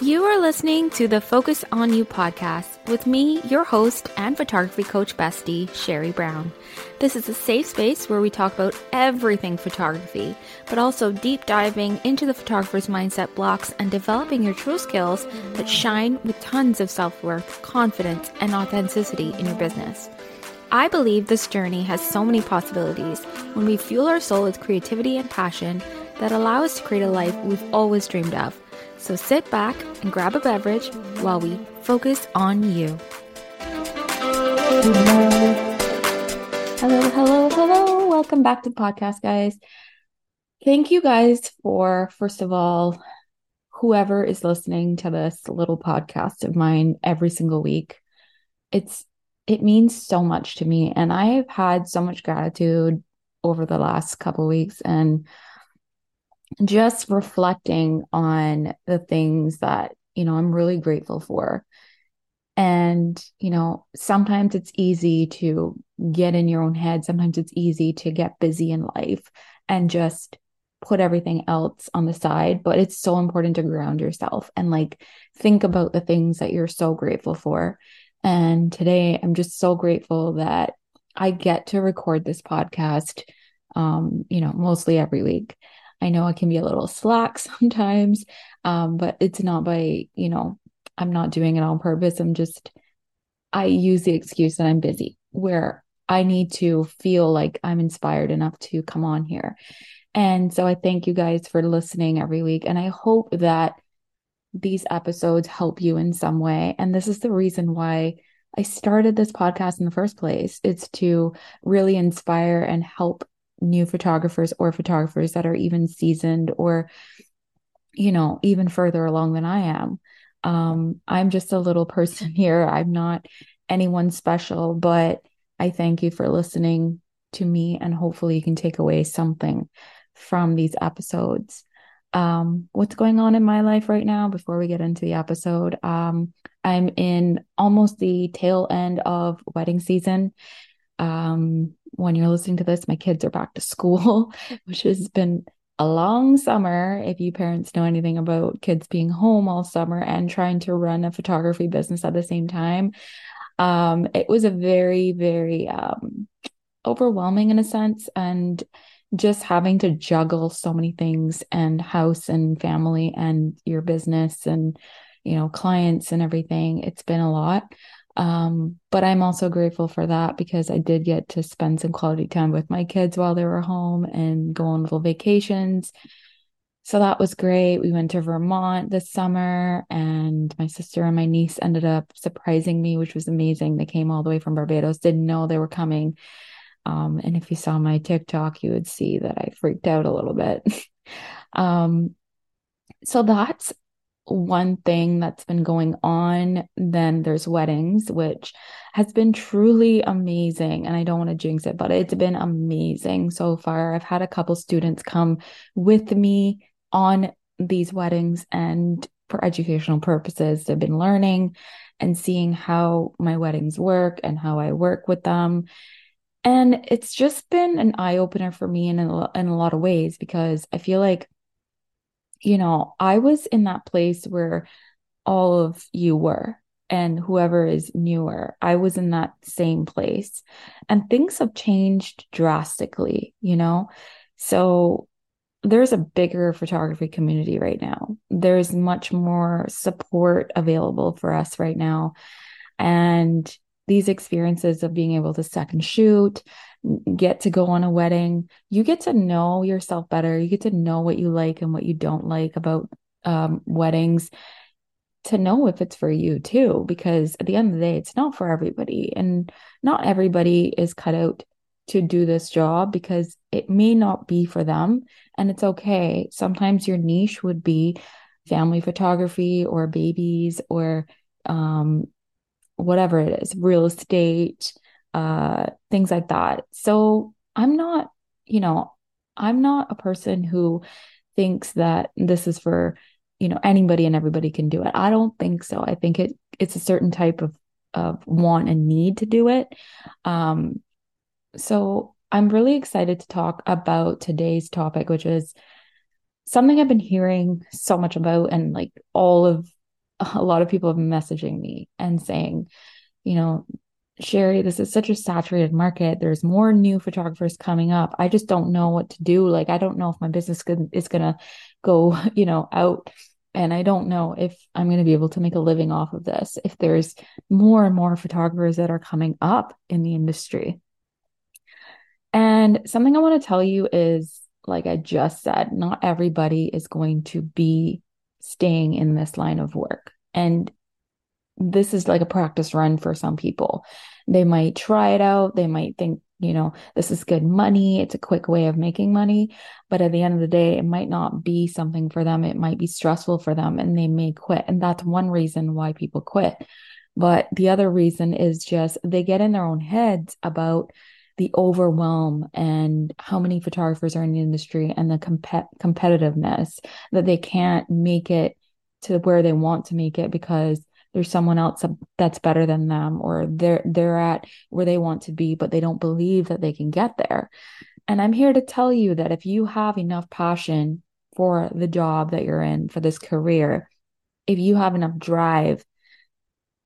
You are listening to the Focus on You podcast with me, your host and photography coach bestie, Sherry Brown. This is a safe space where we talk about everything photography, but also deep diving into the photographer's mindset blocks and developing your true skills that shine with tons of self worth, confidence, and authenticity in your business. I believe this journey has so many possibilities when we fuel our soul with creativity and passion that allow us to create a life we've always dreamed of. So sit back and grab a beverage while we focus on you. Hello, hello, hello. Welcome back to the podcast, guys. Thank you guys for, first of all, whoever is listening to this little podcast of mine every single week. It's it means so much to me and I've had so much gratitude over the last couple weeks and just reflecting on the things that, you know, I'm really grateful for. And, you know, sometimes it's easy to get in your own head. Sometimes it's easy to get busy in life and just put everything else on the side. But it's so important to ground yourself and like think about the things that you're so grateful for. And today I'm just so grateful that I get to record this podcast, um, you know, mostly every week. I know I can be a little slack sometimes, um, but it's not by, you know, I'm not doing it on purpose. I'm just, I use the excuse that I'm busy where I need to feel like I'm inspired enough to come on here. And so I thank you guys for listening every week. And I hope that these episodes help you in some way. And this is the reason why I started this podcast in the first place. It's to really inspire and help new photographers or photographers that are even seasoned or you know even further along than i am. Um i'm just a little person here. I'm not anyone special but i thank you for listening to me and hopefully you can take away something from these episodes. Um what's going on in my life right now before we get into the episode? Um i'm in almost the tail end of wedding season um when you're listening to this, my kids are back to school, which has been a long summer. If you parents know anything about kids being home all summer and trying to run a photography business at the same time, um, it was a very, very um, overwhelming in a sense. And just having to juggle so many things and house and family and your business and, you know, clients and everything, it's been a lot. Um, but I'm also grateful for that because I did get to spend some quality time with my kids while they were home and go on little vacations. So that was great. We went to Vermont this summer, and my sister and my niece ended up surprising me, which was amazing. They came all the way from Barbados, didn't know they were coming. Um, and if you saw my TikTok, you would see that I freaked out a little bit. um, so that's one thing that's been going on. Then there's weddings, which has been truly amazing. And I don't want to jinx it, but it's been amazing so far. I've had a couple students come with me on these weddings and for educational purposes. They've been learning and seeing how my weddings work and how I work with them. And it's just been an eye opener for me in a, in a lot of ways because I feel like you know, I was in that place where all of you were and whoever is newer, I was in that same place. And things have changed drastically, you know? So there's a bigger photography community right now. There's much more support available for us right now. And these experiences of being able to second shoot get to go on a wedding, you get to know yourself better. You get to know what you like and what you don't like about um, weddings to know if it's for you too, because at the end of the day, it's not for everybody. And not everybody is cut out to do this job because it may not be for them. And it's okay. Sometimes your niche would be family photography or babies or um, whatever it is, real estate, uh, things like that. So I'm not, you know, I'm not a person who thinks that this is for, you know, anybody and everybody can do it. I don't think so. I think it it's a certain type of of want and need to do it. Um, so I'm really excited to talk about today's topic, which is something I've been hearing so much about, and like all of a lot of people have been messaging me and saying, you know, Sherry, this is such a saturated market. There's more new photographers coming up. I just don't know what to do. Like, I don't know if my business is going to go, you know, out. And I don't know if I'm going to be able to make a living off of this. If there's more and more photographers that are coming up in the industry. And something I want to tell you is like I just said, not everybody is going to be staying in this line of work. And this is like a practice run for some people. They might try it out. They might think, you know, this is good money. It's a quick way of making money. But at the end of the day, it might not be something for them. It might be stressful for them and they may quit. And that's one reason why people quit. But the other reason is just they get in their own heads about the overwhelm and how many photographers are in the industry and the comp- competitiveness that they can't make it to where they want to make it because there's someone else that's better than them or they're they're at where they want to be but they don't believe that they can get there and i'm here to tell you that if you have enough passion for the job that you're in for this career if you have enough drive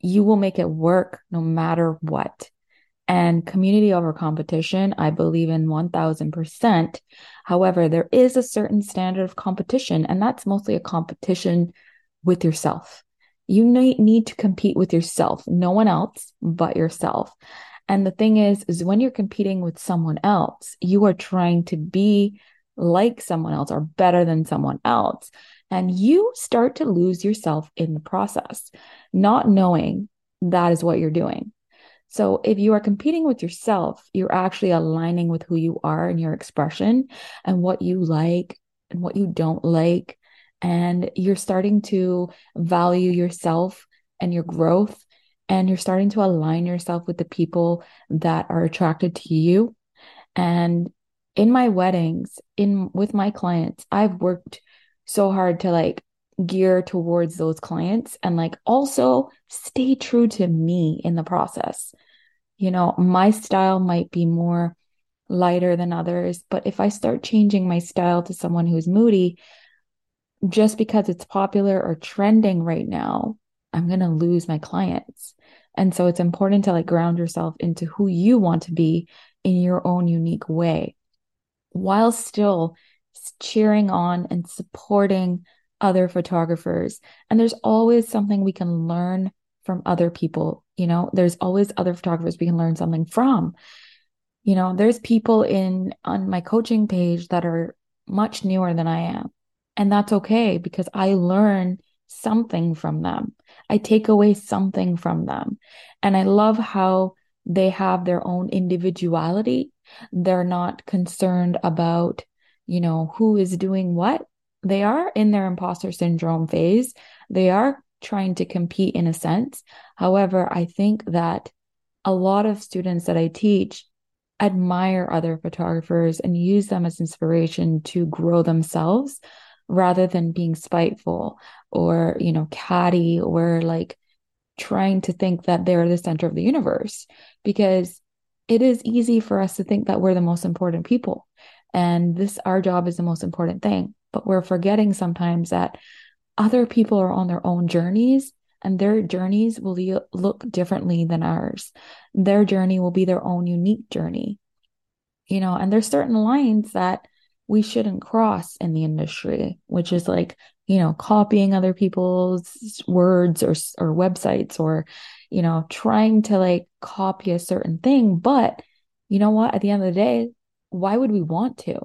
you will make it work no matter what and community over competition, I believe in 1000%. However, there is a certain standard of competition, and that's mostly a competition with yourself. You need to compete with yourself, no one else but yourself. And the thing is, is when you're competing with someone else, you are trying to be like someone else or better than someone else. And you start to lose yourself in the process, not knowing that is what you're doing. So if you are competing with yourself, you're actually aligning with who you are and your expression and what you like and what you don't like. And you're starting to value yourself and your growth. And you're starting to align yourself with the people that are attracted to you. And in my weddings, in with my clients, I've worked so hard to like gear towards those clients and like also stay true to me in the process. You know, my style might be more lighter than others, but if I start changing my style to someone who's moody just because it's popular or trending right now, I'm going to lose my clients. And so it's important to like ground yourself into who you want to be in your own unique way while still cheering on and supporting other photographers. And there's always something we can learn from other people. You know, there's always other photographers we can learn something from. You know, there's people in on my coaching page that are much newer than I am. And that's okay because I learn something from them. I take away something from them. And I love how they have their own individuality. They're not concerned about, you know, who is doing what they are in their imposter syndrome phase. They are trying to compete in a sense. However, I think that a lot of students that I teach admire other photographers and use them as inspiration to grow themselves rather than being spiteful or, you know, catty or like trying to think that they're the center of the universe because it is easy for us to think that we're the most important people and this our job is the most important thing but we're forgetting sometimes that other people are on their own journeys and their journeys will look differently than ours. Their journey will be their own unique journey. You know, and there's certain lines that we shouldn't cross in the industry, which is like, you know, copying other people's words or or websites or, you know, trying to like copy a certain thing, but you know what, at the end of the day, why would we want to?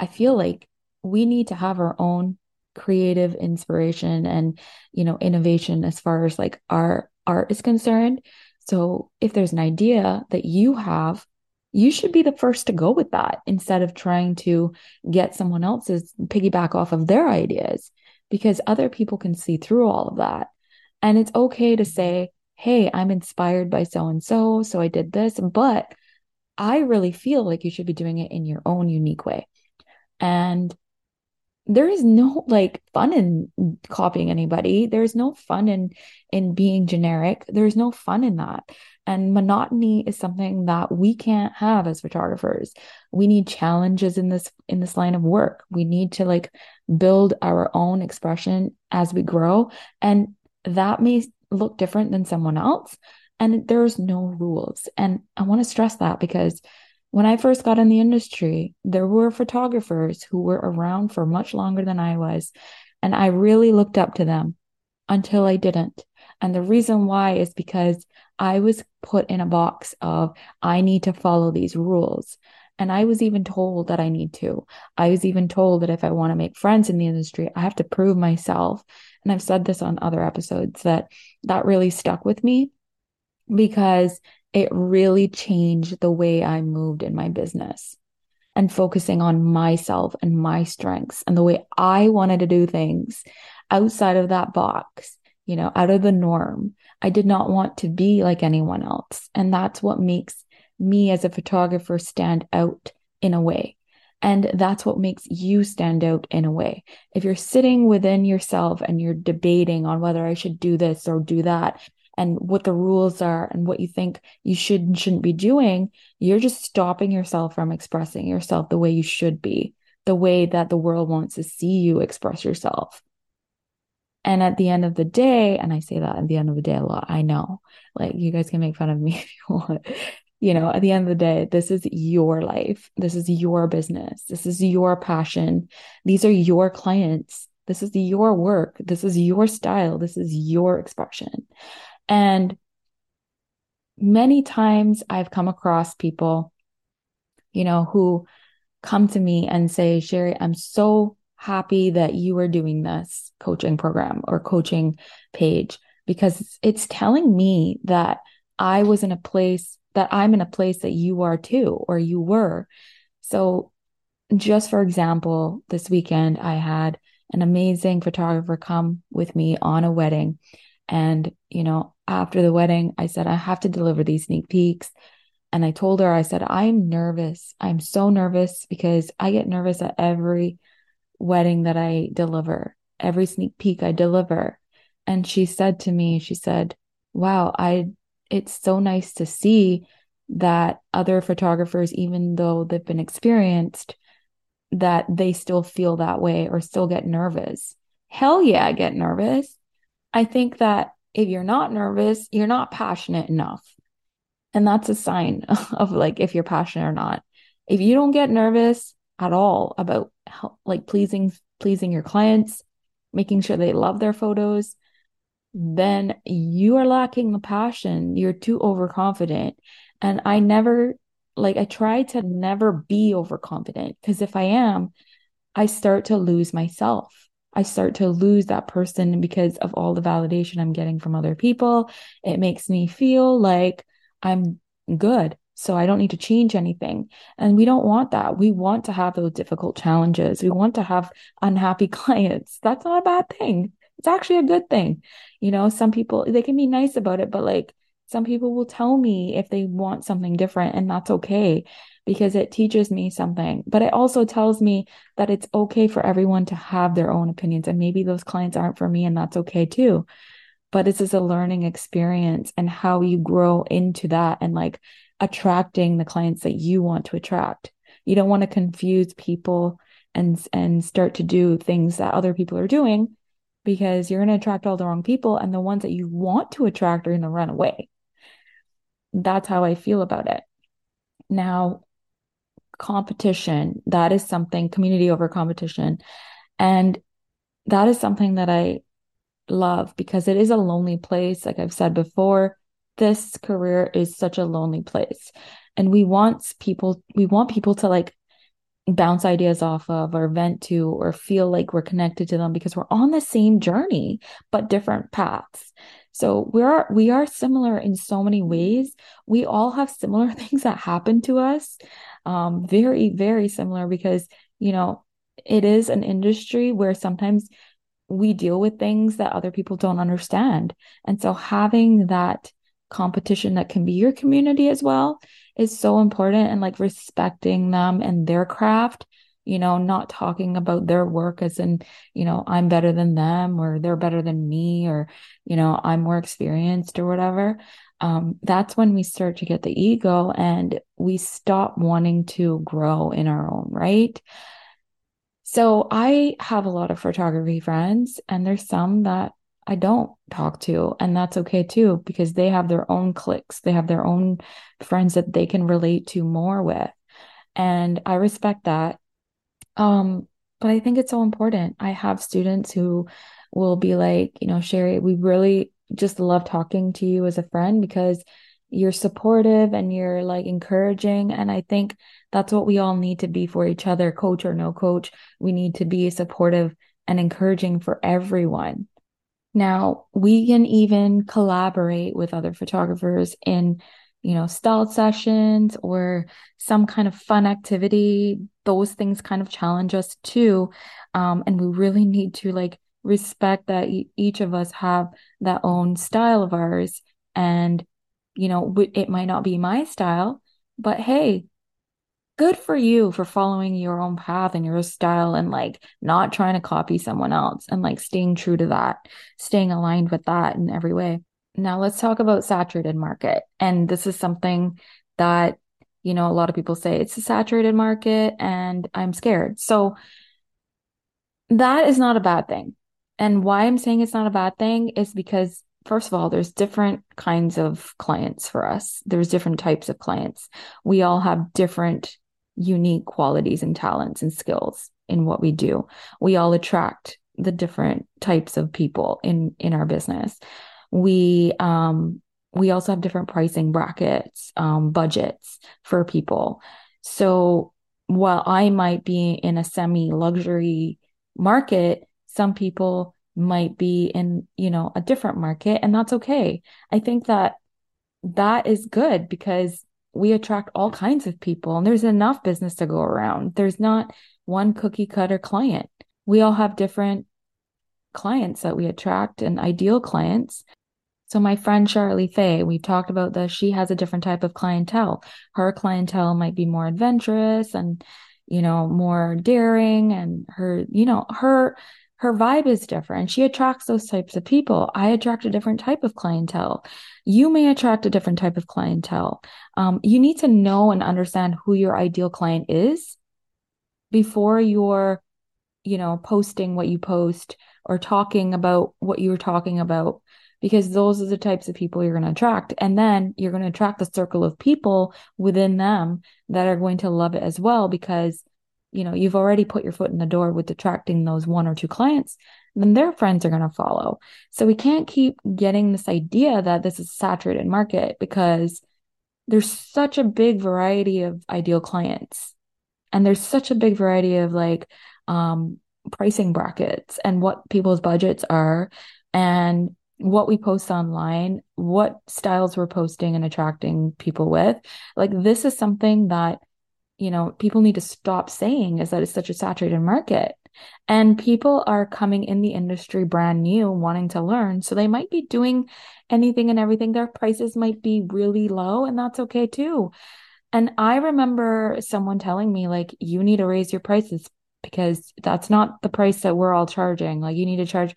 I feel like we need to have our own creative inspiration and you know innovation as far as like our art is concerned. So if there's an idea that you have you should be the first to go with that instead of trying to get someone else's piggyback off of their ideas because other people can see through all of that. And it's okay to say hey i'm inspired by so and so so i did this but i really feel like you should be doing it in your own unique way. And there is no like fun in copying anybody. There's no fun in in being generic. There's no fun in that and monotony is something that we can't have as photographers we need challenges in this in this line of work we need to like build our own expression as we grow and that may look different than someone else. And there's no rules. And I want to stress that because when I first got in the industry, there were photographers who were around for much longer than I was. And I really looked up to them until I didn't. And the reason why is because I was put in a box of, I need to follow these rules. And I was even told that I need to. I was even told that if I want to make friends in the industry, I have to prove myself. And I've said this on other episodes that that really stuck with me because it really changed the way I moved in my business and focusing on myself and my strengths and the way I wanted to do things outside of that box, you know, out of the norm. I did not want to be like anyone else. And that's what makes me as a photographer stand out in a way. And that's what makes you stand out in a way. If you're sitting within yourself and you're debating on whether I should do this or do that, and what the rules are and what you think you should and shouldn't be doing, you're just stopping yourself from expressing yourself the way you should be, the way that the world wants to see you express yourself. And at the end of the day, and I say that at the end of the day a lot, I know, like you guys can make fun of me if you want. You know, at the end of the day, this is your life. This is your business. This is your passion. These are your clients. This is your work. This is your style. This is your expression. And many times I've come across people, you know, who come to me and say, Sherry, I'm so happy that you are doing this coaching program or coaching page because it's telling me that I was in a place that I'm in a place that you are too, or you were. So, just for example, this weekend I had an amazing photographer come with me on a wedding. And, you know, after the wedding, I said, I have to deliver these sneak peeks. And I told her, I said, I'm nervous. I'm so nervous because I get nervous at every wedding that I deliver, every sneak peek I deliver. And she said to me, she said, Wow, I, it's so nice to see that other photographers, even though they've been experienced, that they still feel that way or still get nervous. Hell yeah, I get nervous. I think that if you're not nervous, you're not passionate enough. And that's a sign of like if you're passionate or not. If you don't get nervous at all about like pleasing pleasing your clients, making sure they love their photos, then you are lacking the passion. You're too overconfident. And I never like I try to never be overconfident because if I am, I start to lose myself. I start to lose that person because of all the validation I'm getting from other people. It makes me feel like I'm good. So I don't need to change anything. And we don't want that. We want to have those difficult challenges. We want to have unhappy clients. That's not a bad thing. It's actually a good thing. You know, some people, they can be nice about it, but like some people will tell me if they want something different, and that's okay because it teaches me something. But it also tells me that it's okay for everyone to have their own opinions. And maybe those clients aren't for me, and that's okay too. But this is a learning experience and how you grow into that and like attracting the clients that you want to attract. You don't want to confuse people and and start to do things that other people are doing because you're going to attract all the wrong people and the ones that you want to attract are going to run away. That's how I feel about it. Now, competition. That is something, community over competition. And that is something that I love because it is a lonely place. Like I've said before, this career is such a lonely place. And we want people, we want people to like bounce ideas off of or vent to or feel like we're connected to them because we're on the same journey, but different paths. So we are we are similar in so many ways. We all have similar things that happen to us. Um, very, very similar because, you know, it is an industry where sometimes we deal with things that other people don't understand. And so having that competition that can be your community as well is so important and like respecting them and their craft you know, not talking about their work as in, you know, I'm better than them or they're better than me or, you know, I'm more experienced or whatever. Um, that's when we start to get the ego and we stop wanting to grow in our own right. So I have a lot of photography friends, and there's some that I don't talk to. And that's okay too, because they have their own cliques, they have their own friends that they can relate to more with. And I respect that. Um, but I think it's so important. I have students who will be like, you know, Sherry, we really just love talking to you as a friend because you're supportive and you're like encouraging. And I think that's what we all need to be for each other, coach or no coach. We need to be supportive and encouraging for everyone. Now, we can even collaborate with other photographers in, you know, style sessions or some kind of fun activity. Those things kind of challenge us too. Um, and we really need to like respect that each of us have that own style of ours. And, you know, it might not be my style, but hey, good for you for following your own path and your style and like not trying to copy someone else and like staying true to that, staying aligned with that in every way. Now let's talk about saturated market. And this is something that, you know, a lot of people say it's a saturated market and I'm scared. So that is not a bad thing. And why I'm saying it's not a bad thing is because first of all, there's different kinds of clients for us. There's different types of clients. We all have different unique qualities and talents and skills in what we do. We all attract the different types of people in in our business. We um we also have different pricing brackets, um, budgets for people. So while I might be in a semi luxury market, some people might be in, you know, a different market and that's okay. I think that that is good because we attract all kinds of people and there's enough business to go around. There's not one cookie cutter client. We all have different clients that we attract and ideal clients. So my friend Charlie Fay, we talked about this. She has a different type of clientele. Her clientele might be more adventurous and, you know, more daring and her, you know, her her vibe is different. She attracts those types of people. I attract a different type of clientele. You may attract a different type of clientele. Um, you need to know and understand who your ideal client is before you're, you know, posting what you post or talking about what you were talking about, because those are the types of people you're going to attract. And then you're going to attract the circle of people within them that are going to love it as well, because you know you've already put your foot in the door with attracting those one or two clients then their friends are going to follow so we can't keep getting this idea that this is a saturated market because there's such a big variety of ideal clients and there's such a big variety of like um, pricing brackets and what people's budgets are and what we post online, what styles we're posting and attracting people with. Like, this is something that you know, people need to stop saying is that it's such a saturated market. And people are coming in the industry brand new, wanting to learn. So they might be doing anything and everything. Their prices might be really low, and that's okay too. And I remember someone telling me, like, you need to raise your prices because that's not the price that we're all charging. Like, you need to charge.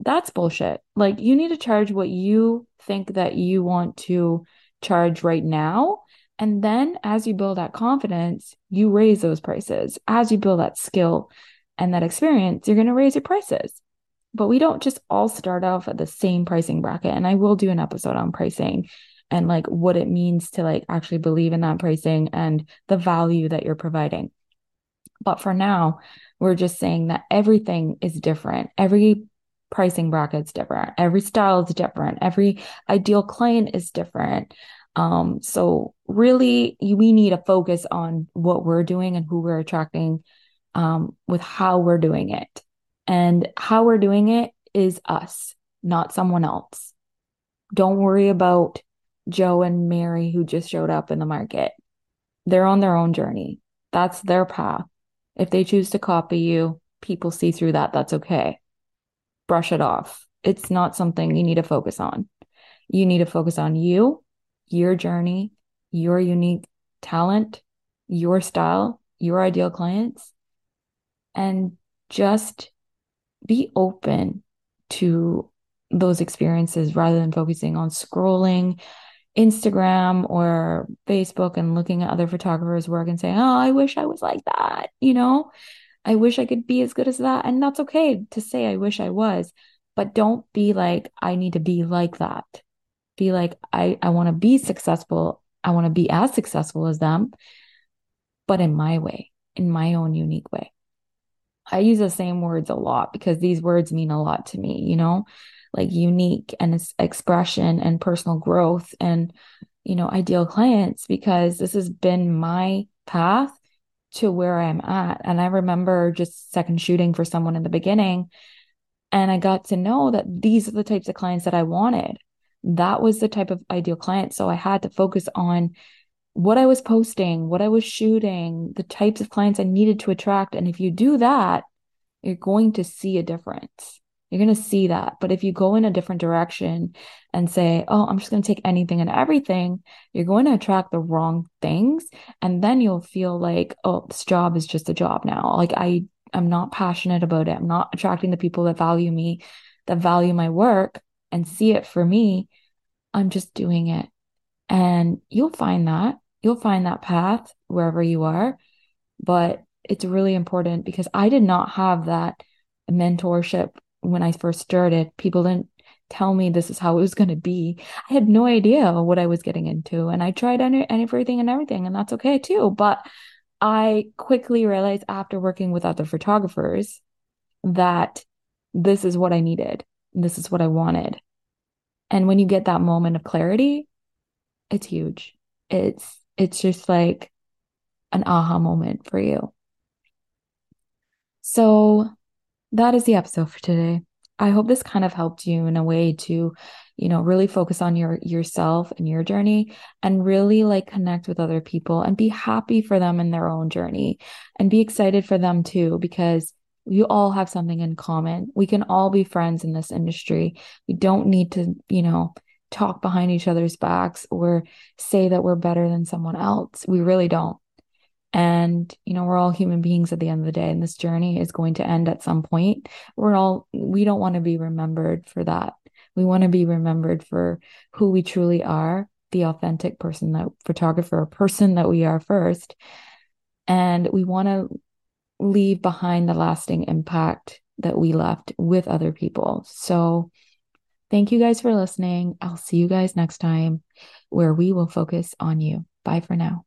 That's bullshit. Like, you need to charge what you think that you want to charge right now and then as you build that confidence, you raise those prices. As you build that skill and that experience, you're going to raise your prices. But we don't just all start off at the same pricing bracket. And I will do an episode on pricing and like what it means to like actually believe in that pricing and the value that you're providing. But for now, we're just saying that everything is different. Every pricing bracket's different. Every style is different. Every ideal client is different. Um, so really we need to focus on what we're doing and who we're attracting um, with how we're doing it. And how we're doing it is us, not someone else. Don't worry about Joe and Mary who just showed up in the market. They're on their own journey. That's their path. If they choose to copy you, people see through that. That's okay. Brush it off. It's not something you need to focus on. You need to focus on you your journey, your unique talent, your style, your ideal clients, and just be open to those experiences rather than focusing on scrolling Instagram or Facebook and looking at other photographers' work and saying, Oh, I wish I was like that. You know, I wish I could be as good as that. And that's okay to say, I wish I was. but don't be like, I need to be like that. Be like, I, I want to be successful. I want to be as successful as them, but in my way, in my own unique way. I use the same words a lot because these words mean a lot to me, you know, like unique and expression and personal growth and, you know, ideal clients because this has been my path to where I'm at. And I remember just second shooting for someone in the beginning. And I got to know that these are the types of clients that I wanted. That was the type of ideal client. So I had to focus on what I was posting, what I was shooting, the types of clients I needed to attract. And if you do that, you're going to see a difference. You're going to see that. But if you go in a different direction and say, oh, I'm just going to take anything and everything, you're going to attract the wrong things. And then you'll feel like, oh, this job is just a job now. Like I, I'm not passionate about it. I'm not attracting the people that value me, that value my work and see it for me. I'm just doing it. And you'll find that you'll find that path wherever you are. But it's really important because I did not have that mentorship when I first started. People didn't tell me this is how it was going to be. I had no idea what I was getting into. And I tried everything and everything, and that's okay too. But I quickly realized after working with other photographers that this is what I needed. This is what I wanted. And when you get that moment of clarity, it's huge. It's it's just like an aha moment for you. So that is the episode for today. I hope this kind of helped you in a way to, you know, really focus on your yourself and your journey and really like connect with other people and be happy for them in their own journey and be excited for them too because you all have something in common. We can all be friends in this industry. We don't need to, you know, talk behind each other's backs or say that we're better than someone else. We really don't. And, you know, we're all human beings at the end of the day, and this journey is going to end at some point. We're all, we don't want to be remembered for that. We want to be remembered for who we truly are, the authentic person that photographer, person that we are first. And we want to leave behind the lasting impact that we left with other people. So, Thank you guys for listening. I'll see you guys next time where we will focus on you. Bye for now.